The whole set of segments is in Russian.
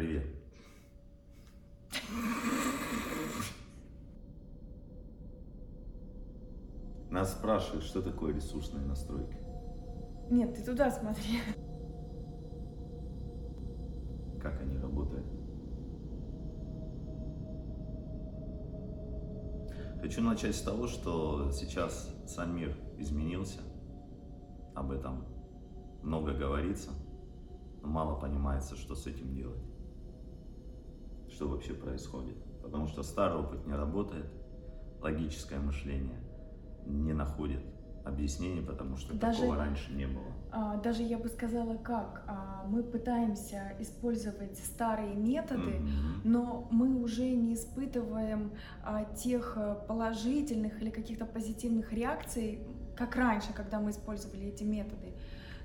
Привет. Нас спрашивают, что такое ресурсные настройки. Нет, ты туда смотри. Как они работают? Хочу начать с того, что сейчас сам мир изменился. Об этом много говорится, но мало понимается, что с этим делать. Что вообще происходит. Потому что старый опыт не работает, логическое мышление не находит объяснений, потому что Даже- такого раньше не было. А, Даже я бы сказала, как а, мы пытаемся использовать старые методы, Мгм. но мы уже не испытываем а, тех а, положительных или каких-то позитивных реакций, как раньше, когда мы использовали эти методы.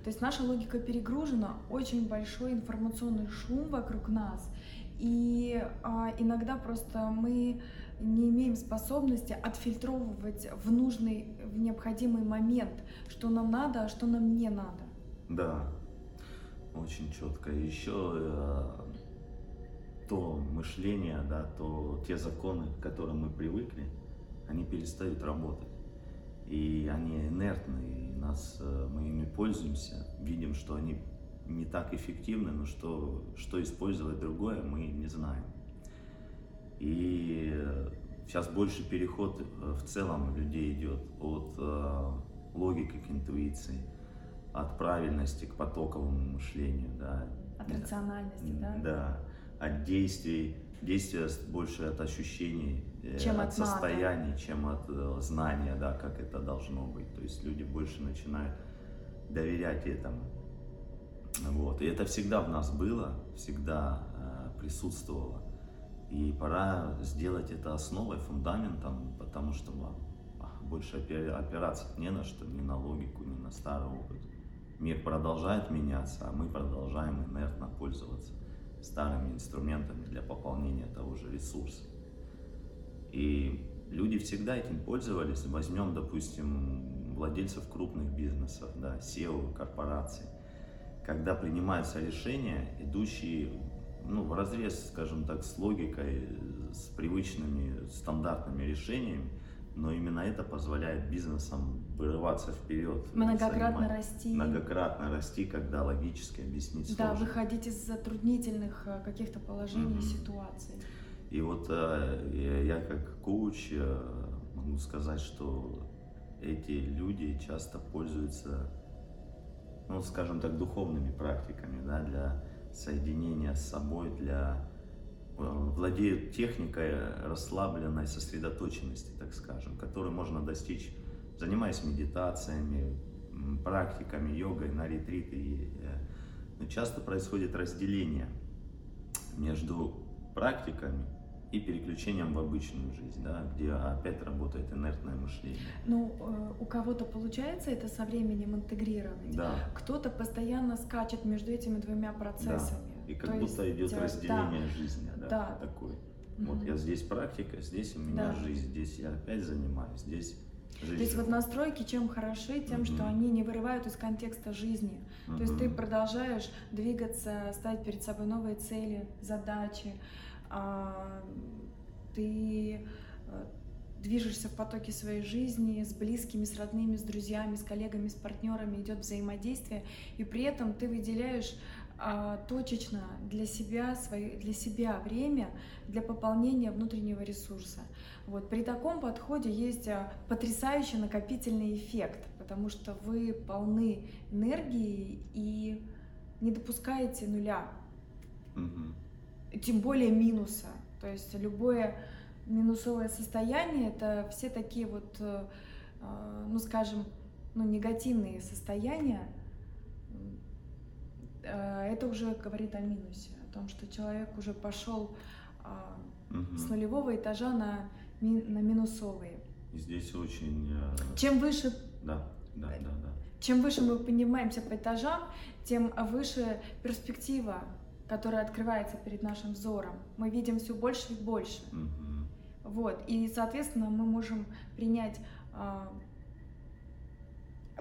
То есть наша логика перегружена, очень большой информационный шум вокруг нас, и а, иногда просто мы не имеем способности отфильтровывать в нужный, в необходимый момент, что нам надо, а что нам не надо. Да, очень четко. Еще э, то мышление, да, то те законы, к которым мы привыкли, они перестают работать. И они инертны, и нас, э, мы ими пользуемся, видим, что они не так эффективны, но что, что использовать другое, мы не знаем. И сейчас больше переход э, в целом людей идет от э, логики к интуиции, от правильности к потоковому мышлению, да. От рациональности, да? Да, от действий, действия больше от ощущений, э, Чем от от состояний, чем от знания, да, как это должно быть. То есть люди больше начинают доверять этому. Вот. И это всегда в нас было, всегда э, присутствовало. И пора сделать это основой, фундаментом, потому что а, больше опи- опираться не на что, ни на логику, ни на старый опыт. Мир продолжает меняться, а мы продолжаем инертно пользоваться старыми инструментами для пополнения того же ресурса. И люди всегда этим пользовались. Возьмем, допустим, владельцев крупных бизнесов, да, SEO, корпораций. Когда принимаются решения, идущие ну, в разрез, скажем так, с логикой, с привычными стандартными решениями, но именно это позволяет бизнесам вырываться вперед. Многократно занимать- расти. Многократно расти, когда логически объяснить Да, сложно. выходить из затруднительных э, каких-то положений Мгм. ситуаций. И вот э, я, я как коуч э, могу сказать, что эти люди часто пользуются, ну, скажем так, духовными практиками, да, для соединения с собой, для э, владеют техникой расслабленной сосредоточенности, так скажем, которую можно достичь, занимаясь медитациями, практиками, йогой на ретриты. Э, Но часто происходит разделение между практиками и переключением в обычную жизнь, да, где опять работает инертное мышление. Ну, э, у кого-то получается это со временем интегрировать. Да. Кто-то постоянно скачет между этими двумя процессами. И как То будто есть, идет э, разделение жизни, да, Да. такой. да. Вот я здесь практика, здесь у меня Да. жизнь, здесь я опять занимаюсь, здесь жизнь. То есть вот настройки чем хороши, тем, что Мгм. они не вырывают из контекста жизни. То есть ты продолжаешь двигаться, ставить перед собой новые цели, задачи, ты э, движешься в потоке своей жизни с близкими, с родными, с друзьями, с коллегами, с партнерами, идет взаимодействие, и при этом ты выделяешь а, точечно для себя, свои, для себя время для пополнения внутреннего ресурса. Вот. При таком подходе есть а, потрясающий накопительный эффект, потому что вы полны энергии и не допускаете нуля, Мгм. Тем более минуса. То есть любое минусовое состояние это все такие вот, э, э, ну скажем, ну, негативные состояния. Э, Это уже говорит о минусе, о том, что человек уже пошел Мгм. с нулевого этажа на, на минусовые. И здесь очень... Чем выше, Да, да, да, да. чем выше мы поднимаемся по этажам, тем выше перспектива, которая открывается перед нашим взором. Мы видим все больше и больше. Мгм. Вот. И, соответственно, мы можем принять а,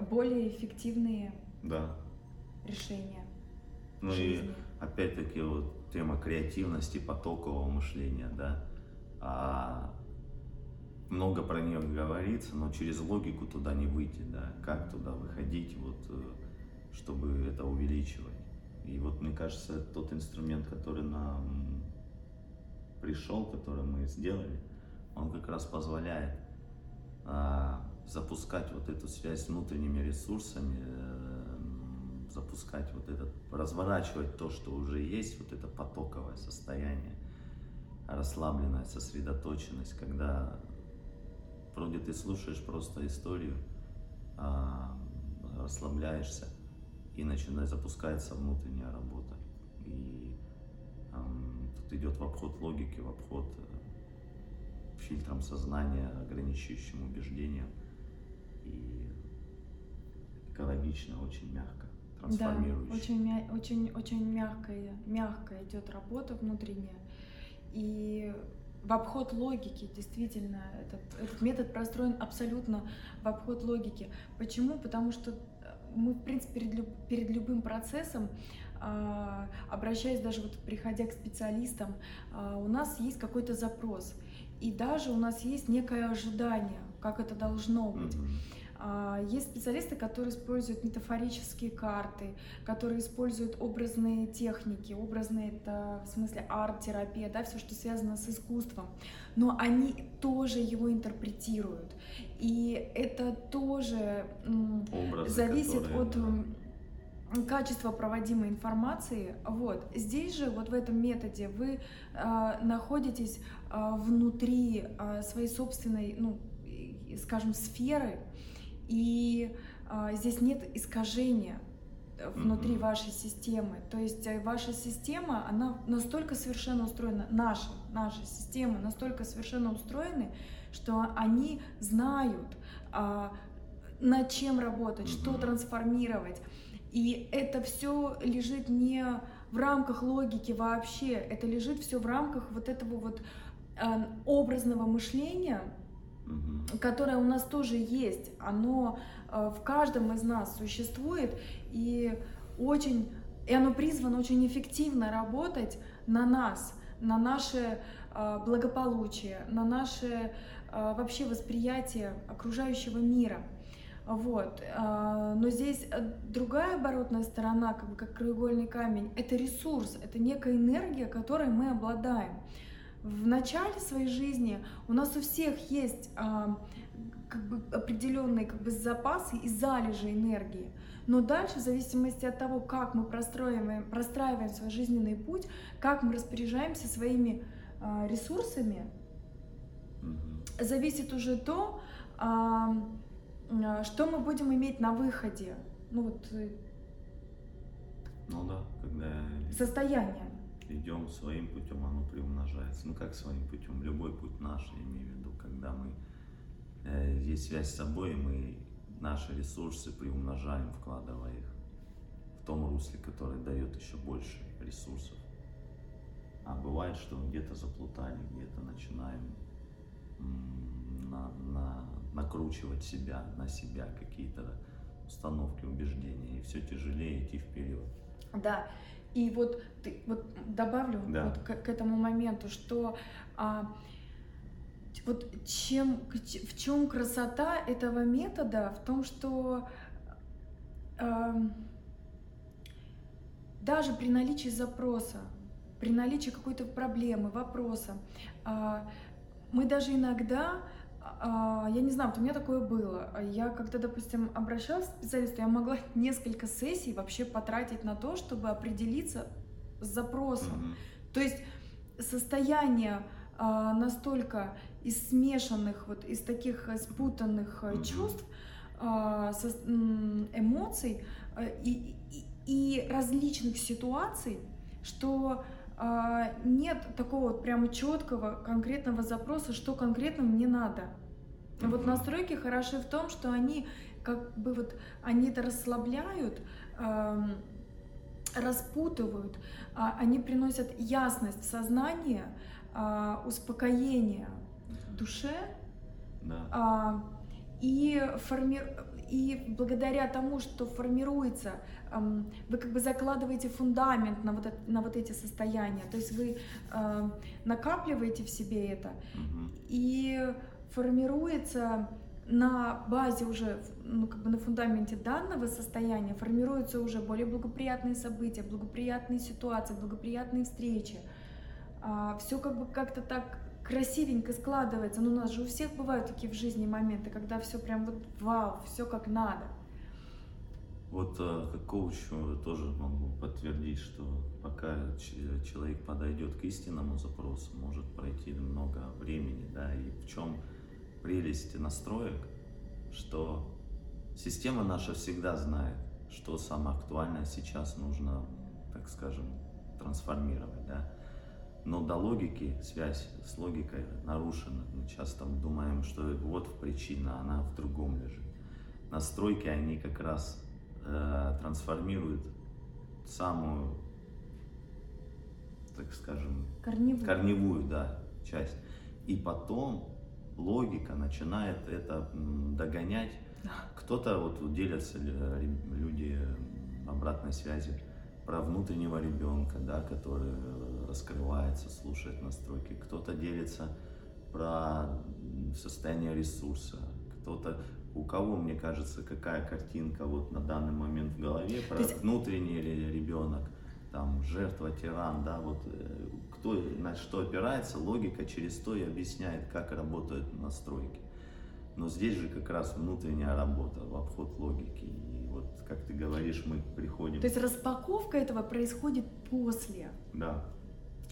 более эффективные Да. решения Ну в и жизни. опять-таки вот тема креативности, потокового мышления, да, а много про нее говорится, но через логику туда не выйти, да, как туда выходить, вот, э, чтобы это увеличивать. И вот мне кажется, тот инструмент, который нам пришел, который мы сделали, он как раз позволяет а, запускать вот эту связь с внутренними ресурсами, э, запускать вот этот, разворачивать то, что уже есть, вот это потоковое состояние, расслабленная сосредоточенность, когда вроде ты слушаешь просто историю, а, расслабляешься, и начинает запускается внутренняя работа. И эм, тут идет в обход логики, в обход э, фильтрам сознания, ограничивающим убеждениям. И экологично, очень мягко, трансформирующе. Да, очень, мя- очень, очень мягкая, мягкая идет работа внутренняя. И в обход логики, действительно, этот, этот метод простроен абсолютно в обход логики. Почему? Потому что мы, в принципе, перед, люб, перед любым процессом, э, обращаясь даже вот приходя к специалистам, э, у нас есть какой-то запрос. И даже у нас есть некое ожидание, как это должно быть. Mm-hmm. Есть специалисты, которые используют метафорические карты, которые используют образные техники. Образные это в смысле арт-терапия, да, все, что связано с искусством. Но они тоже его интерпретируют. И это тоже Образы, зависит которые, от да. качества проводимой информации. Вот. Здесь же, вот в этом методе, вы э, находитесь э, внутри э, своей собственной, ну, скажем, сферы, и э, здесь нет искажения внутри mm-hmm. вашей системы. То есть э, ваша система, она настолько совершенно устроена, наша, наша система настолько совершенно устроены, что они знают, а, над чем работать, mm-hmm. что трансформировать. И это все лежит не в рамках логики вообще, это лежит все в рамках вот этого вот а, образного мышления, mm-hmm. которое у нас тоже есть. Оно а, в каждом из нас существует и очень и оно призвано очень эффективно работать на нас, на наше благополучие, на наше а, вообще восприятие окружающего мира. Вот. Но здесь э, другая оборотная сторона, как бы как краеугольный камень, это ресурс, это некая энергия, которой мы обладаем. В начале своей жизни у нас у всех есть а, как бы определенные как бы запасы и залежи энергии. Но дальше, в зависимости от того, как мы простраиваем, простраиваем свой жизненный путь, как мы распоряжаемся своими ресурсами, зависит уже то, а, а, что мы будем иметь на выходе. Ну вот. Э, ну да, когда состояние. Идем своим путем, оно приумножается. Ну как своим путем? Любой путь наш, я имею в виду, когда мы э, есть связь с собой, мы наши ресурсы приумножаем, вкладывая их в том русле, который дает еще больше ресурсов. А бывает, что где-то заплутали, где-то начинаем на, на, накручивать себя, на себя какие-то установки, убеждения, и все тяжелее идти вперед. Да, и вот, ты, вот добавлю да. вот к, к этому моменту, что а, вот чем, в чем красота этого метода, в том, что а, даже при наличии запроса, при наличии какой-то проблемы, вопроса, а, мы даже иногда, я не знаю, вот у меня такое было. Я когда, допустим, обращалась к специалисту, я могла несколько сессий вообще потратить на то, чтобы определиться с запросом. Mm-hmm. То есть состояние а, настолько из смешанных, вот из таких спутанных mm-hmm. чувств, а, эмоций и, и, и различных ситуаций, что а, нет такого вот прямо четкого конкретного запроса, что конкретно мне надо. Вот настройки хороши в том, что они как бы вот они это расслабляют, распутывают, а, они приносят ясность в сознание, а, успокоение в душе да. и, форми... и благодаря тому, что формируется, вы как бы закладываете фундамент на вот, это, на вот эти состояния. То есть вы накапливаете в себе это, и формируется на базе уже, ну, как бы на фундаменте данного состояния формируются уже более благоприятные события, благоприятные ситуации, благоприятные встречи. А, все как бы как-то так красивенько складывается. Но у нас же у всех бывают такие в жизни моменты, когда все прям вот вау, все как надо. Вот э, как коучу тоже могу подтвердить, что пока человек подойдет к истинному запросу, может пройти много времени, да, и в чем прелесть настроек, что система наша всегда знает, что самое актуальное сейчас нужно, так скажем, трансформировать, да. Но до логики, связь с логикой нарушена. Мы часто думаем, что вот причина, она в другом лежит. Настройки, они как раз э, трансформируют самую, так скажем, корневую. корневую да, часть. И потом логика начинает это догонять. Кто-то вот делятся люди обратной связи про внутреннего ребенка, да, который раскрывается, слушает настройки. Кто-то делится про состояние ресурса, кто-то у кого, мне кажется, какая картинка вот на данный момент в голове про есть... внутренний ребенок, там жертва, тиран, да, вот э, кто на что опирается, логика через то и объясняет, как работают настройки. Но здесь же как раз внутренняя работа в обход логики. И вот, как ты говоришь, мы приходим... То есть распаковка этого происходит после? Да.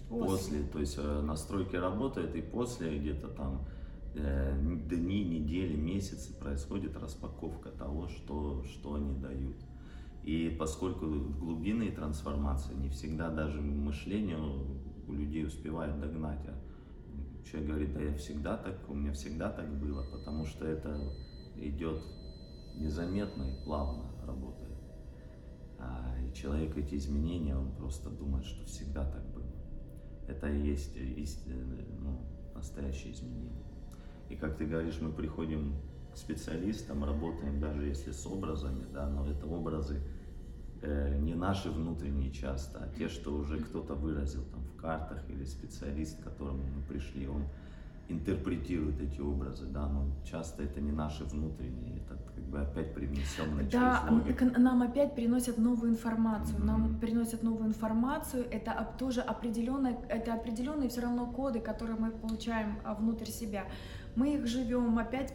После. после. То есть э, настройки работают, и после где-то там э, дни, недели, месяцы происходит распаковка того, что, что они дают. И поскольку глубинные трансформации не всегда даже мышление у людей успевает догнать, а человек говорит, да я всегда так, у меня всегда так было, потому что это идет незаметно и плавно работает. А, и человек эти изменения, он просто думает, что всегда так было. Это и есть, есть ну, настоящие изменения. И как ты говоришь, мы приходим к специалистам, работаем даже если с образами, да, но это образы э, не наши внутренние часто, а те, что уже кто-то выразил там в картах или специалист, к которому мы пришли, он интерпретирует эти образы, да, но часто это не наши внутренние, это как бы опять привнесенное да, через нам опять приносят новую информацию, mm-hmm. нам приносят новую информацию, это тоже определенные, это определенные все равно коды, которые мы получаем а, внутрь себя. Мы их живем, опять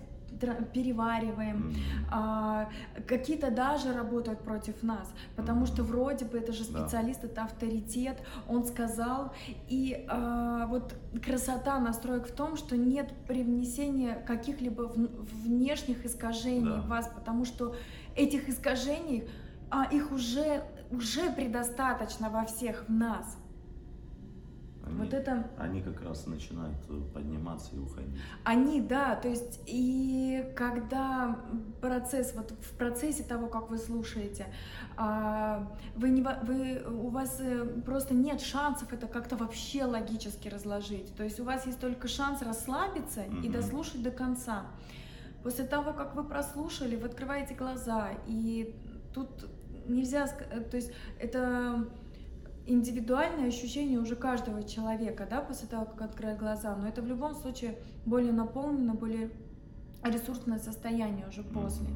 перевариваем, mm-hmm. а, какие-то даже работают против нас, потому mm-hmm. что вроде бы это же специалист, да. это авторитет, он сказал, и а, вот красота настроек в том, что нет привнесения каких-либо внешних искажений да. в вас, потому что этих искажений, а, их уже, уже предостаточно во всех в нас. Они, вот это... Они как раз начинают э, подниматься и уходить. Они, да, то есть и когда процесс, вот в процессе того, как вы слушаете, а, вы не, вы, у вас э, просто нет шансов это как-то вообще логически разложить. То есть у вас есть только шанс расслабиться mm-hmm. и дослушать до конца. После того, как вы прослушали, вы открываете глаза, и тут нельзя, э, то есть это индивидуальное ощущение уже каждого человека, да, после того, как открывает глаза, но это в любом случае более наполнено, более ресурсное состояние уже после.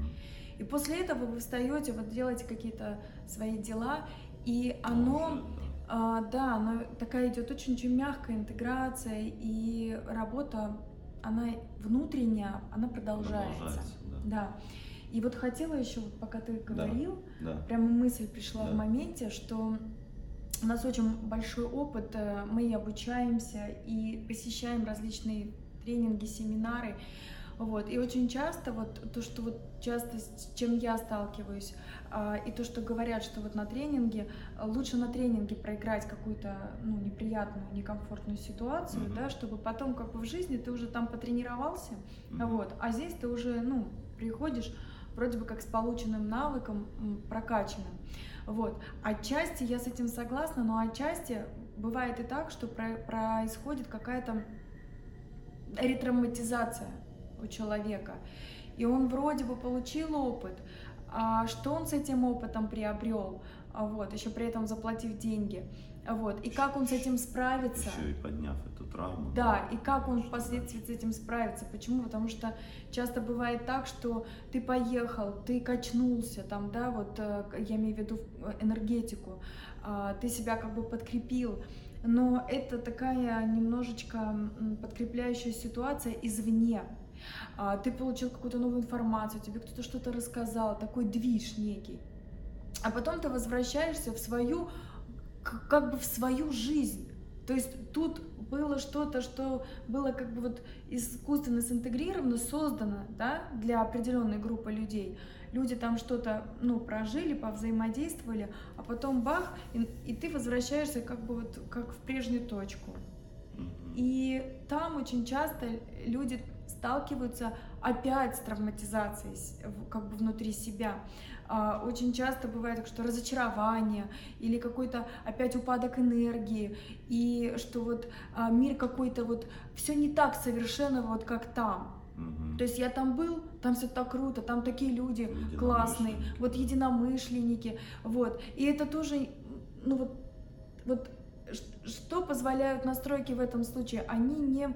И после этого вы встаете, вот делаете какие-то свои дела, и оно, а, да, оно такая идет очень-очень мягкая интеграция, и работа, она внутренняя, она продолжается. продолжается да. да. И вот хотела еще, вот пока ты говорил, да, да. прямо мысль пришла да. в моменте, что у нас очень большой опыт, э, мы обучаемся и посещаем различные тренинги, семинары. Вот. И очень часто вот то, что вот часто с чем я сталкиваюсь, а, и то, что говорят, что вот на тренинге, лучше на тренинге проиграть какую-то ну, неприятную, некомфортную ситуацию, mm-hmm. да, чтобы потом как бы в жизни ты уже там потренировался, mm-hmm. вот, а здесь ты уже, ну, приходишь вроде бы как с полученным навыком, прокачанным. Вот. Отчасти я с этим согласна, но отчасти бывает и так, что про происходит какая-то ретравматизация у человека. И он вроде бы получил опыт, а что он с этим опытом приобрел, а вот, еще при этом заплатив деньги, вот, и как он с этим справится. Еще и подняв эту травму. Да, и как он впоследствии с этим справится. Почему? Потому что часто бывает так, что ты поехал, ты качнулся, там, да, вот э, я имею в виду э, энергетику, а, ты себя как бы подкрепил, но это такая немножечко подкрепляющая ситуация извне. А, ты получил какую-то новую информацию, тебе кто-то что-то рассказал, такой движ некий. А потом ты возвращаешься в свою, как бы в свою жизнь. То есть тут было что-то, что было как бы вот искусственно синтегрировано, создано да, для определенной группы людей. Люди там что-то ну, прожили, повзаимодействовали, а потом бах, и, и ты возвращаешься как бы вот как в прежнюю точку. И там очень часто люди сталкиваются опять с травматизацией как бы внутри себя. А, очень часто бывает так, что разочарование или какой-то опять упадок энергии, и что вот а, мир какой-то вот все не так совершенно вот как там. Угу. То есть я там был, там все так круто, там такие люди классные, вот единомышленники, вот. И это тоже, ну вот, вот что позволяют настройки в этом случае? Они не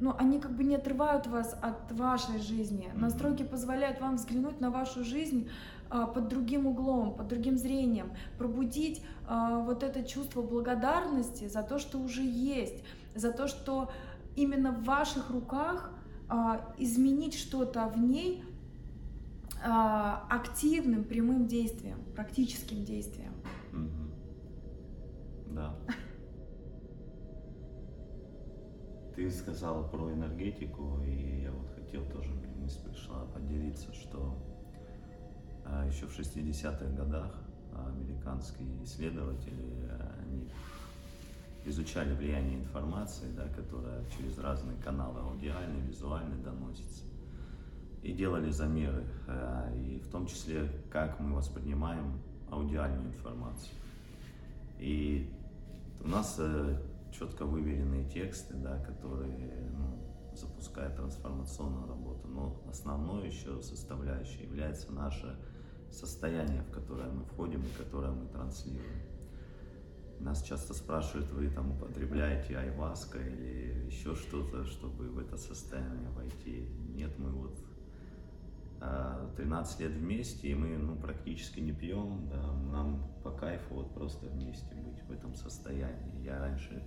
но они как бы не отрывают вас от вашей жизни. Настройки позволяют вам взглянуть на вашу жизнь под другим углом, под другим зрением, пробудить а, вот это чувство благодарности за то, что уже есть, за то, что именно в ваших руках а, изменить что-то в ней активным, прямым действием, практическим действием. Да. Ты сказала про энергетику, и я вот хотел тоже, мне мысль пришла поделиться, что а, еще в 60-х годах американские исследователи, они изучали влияние информации, да, которая через разные каналы, аудиальные, визуальные, доносится. И делали замеры, а, и в том числе, как мы воспринимаем аудиальную информацию. И у нас э, четко выверенные тексты, да, которые ну, запускают трансформационную работу. Но основной еще составляющей является наше состояние, в которое мы входим и которое мы транслируем. Нас часто спрашивают, вы там употребляете айваска или еще что-то, чтобы в это состояние войти. Нет, мы вот 13 а, лет вместе, и мы ну, практически не пьем, да, нам по кайфу вот просто вместе быть в этом состоянии. Я раньше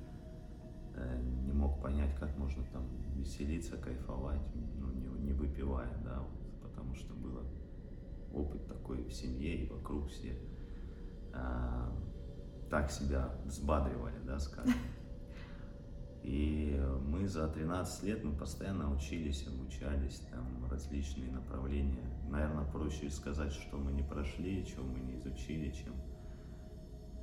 э, не мог понять, как можно там веселиться, кайфовать, ну, не, не выпивая, да, вот, потому что было опыт такой в семье и вокруг все э, так себя взбадривали, да, скажем. И мы за 13 лет мы постоянно учились, обучались, там различные направления. Наверное, проще сказать, что мы не прошли, чего мы не изучили, чем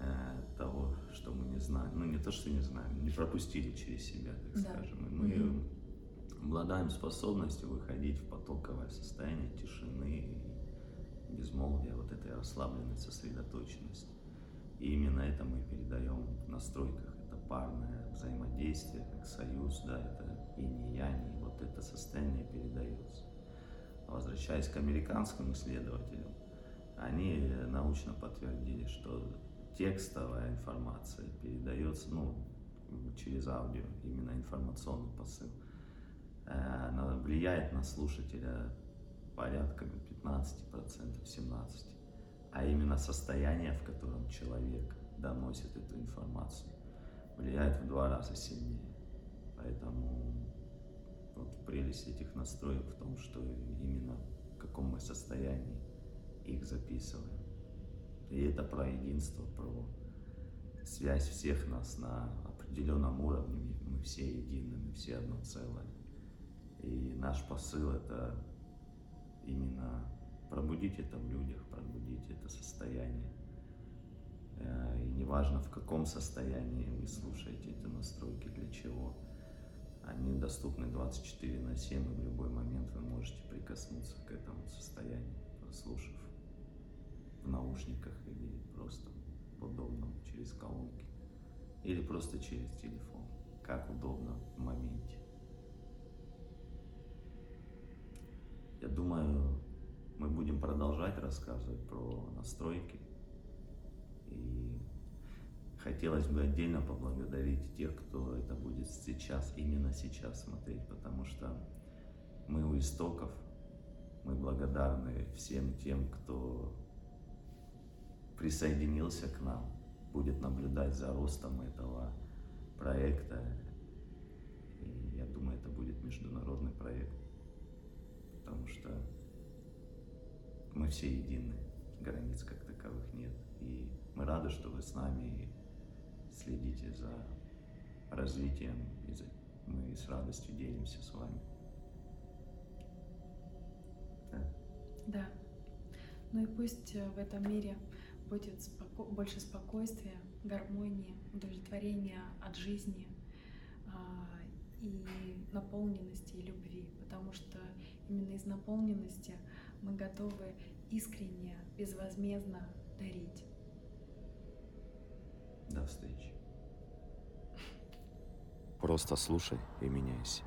э, того, что мы не знаем. Ну, не то, что не знаем, не пропустили через себя, так да. скажем. И мы mm-hmm. обладаем способностью выходить в потоковое состояние тишины безмолвия, вот этой расслабленной сосредоточенности. И именно это мы передаем в настройках. Это парное взаимодействие, как союз, да, это и я, не вот это состояние передается. Возвращаясь к американским исследователям, они научно подтвердили, что текстовая информация передается ну, через аудио, именно информационный посыл. Э, влияет на слушателя порядка 15%, 17%, а именно состояние, в котором человек доносит эту информацию, влияет в два раза сильнее. Поэтому вот прелесть этих настроек в том, что именно в каком мы состоянии их записываем. И это про единство, про связь всех нас на определенном уровне. Мы все едины, мы все одно целое. И наш посыл это именно пробудить это в людях, пробудить это состояние. Э, и неважно, в каком состоянии вы слушаете эти настройки, для чего. Они доступны 24 на 7, и в любой момент вы можете прикоснуться к этому состоянию, прослушав в наушниках или просто в удобном через колонки, или просто через телефон, как удобно в моменте. Я думаю, мы будем продолжать рассказывать про настройки. И хотелось бы отдельно поблагодарить тех, кто это будет сейчас, именно сейчас смотреть, потому что мы у истоков, мы благодарны всем тем, кто присоединился к нам, будет наблюдать за ростом этого проекта. И я думаю, это будет международный проект, потому что мы все едины, границ как таковых нет. И мы рады, что вы с нами и следите за развитием, и мы с радостью делимся с вами. Да. Да. Ну и пусть э, в этом мире будет споко- больше спокойствия, гармонии, удовлетворения от жизни а, и наполненности и любви, потому что именно из наполненности мы готовы искренне, безвозмездно дарить. До встречи. Просто слушай и меняйся.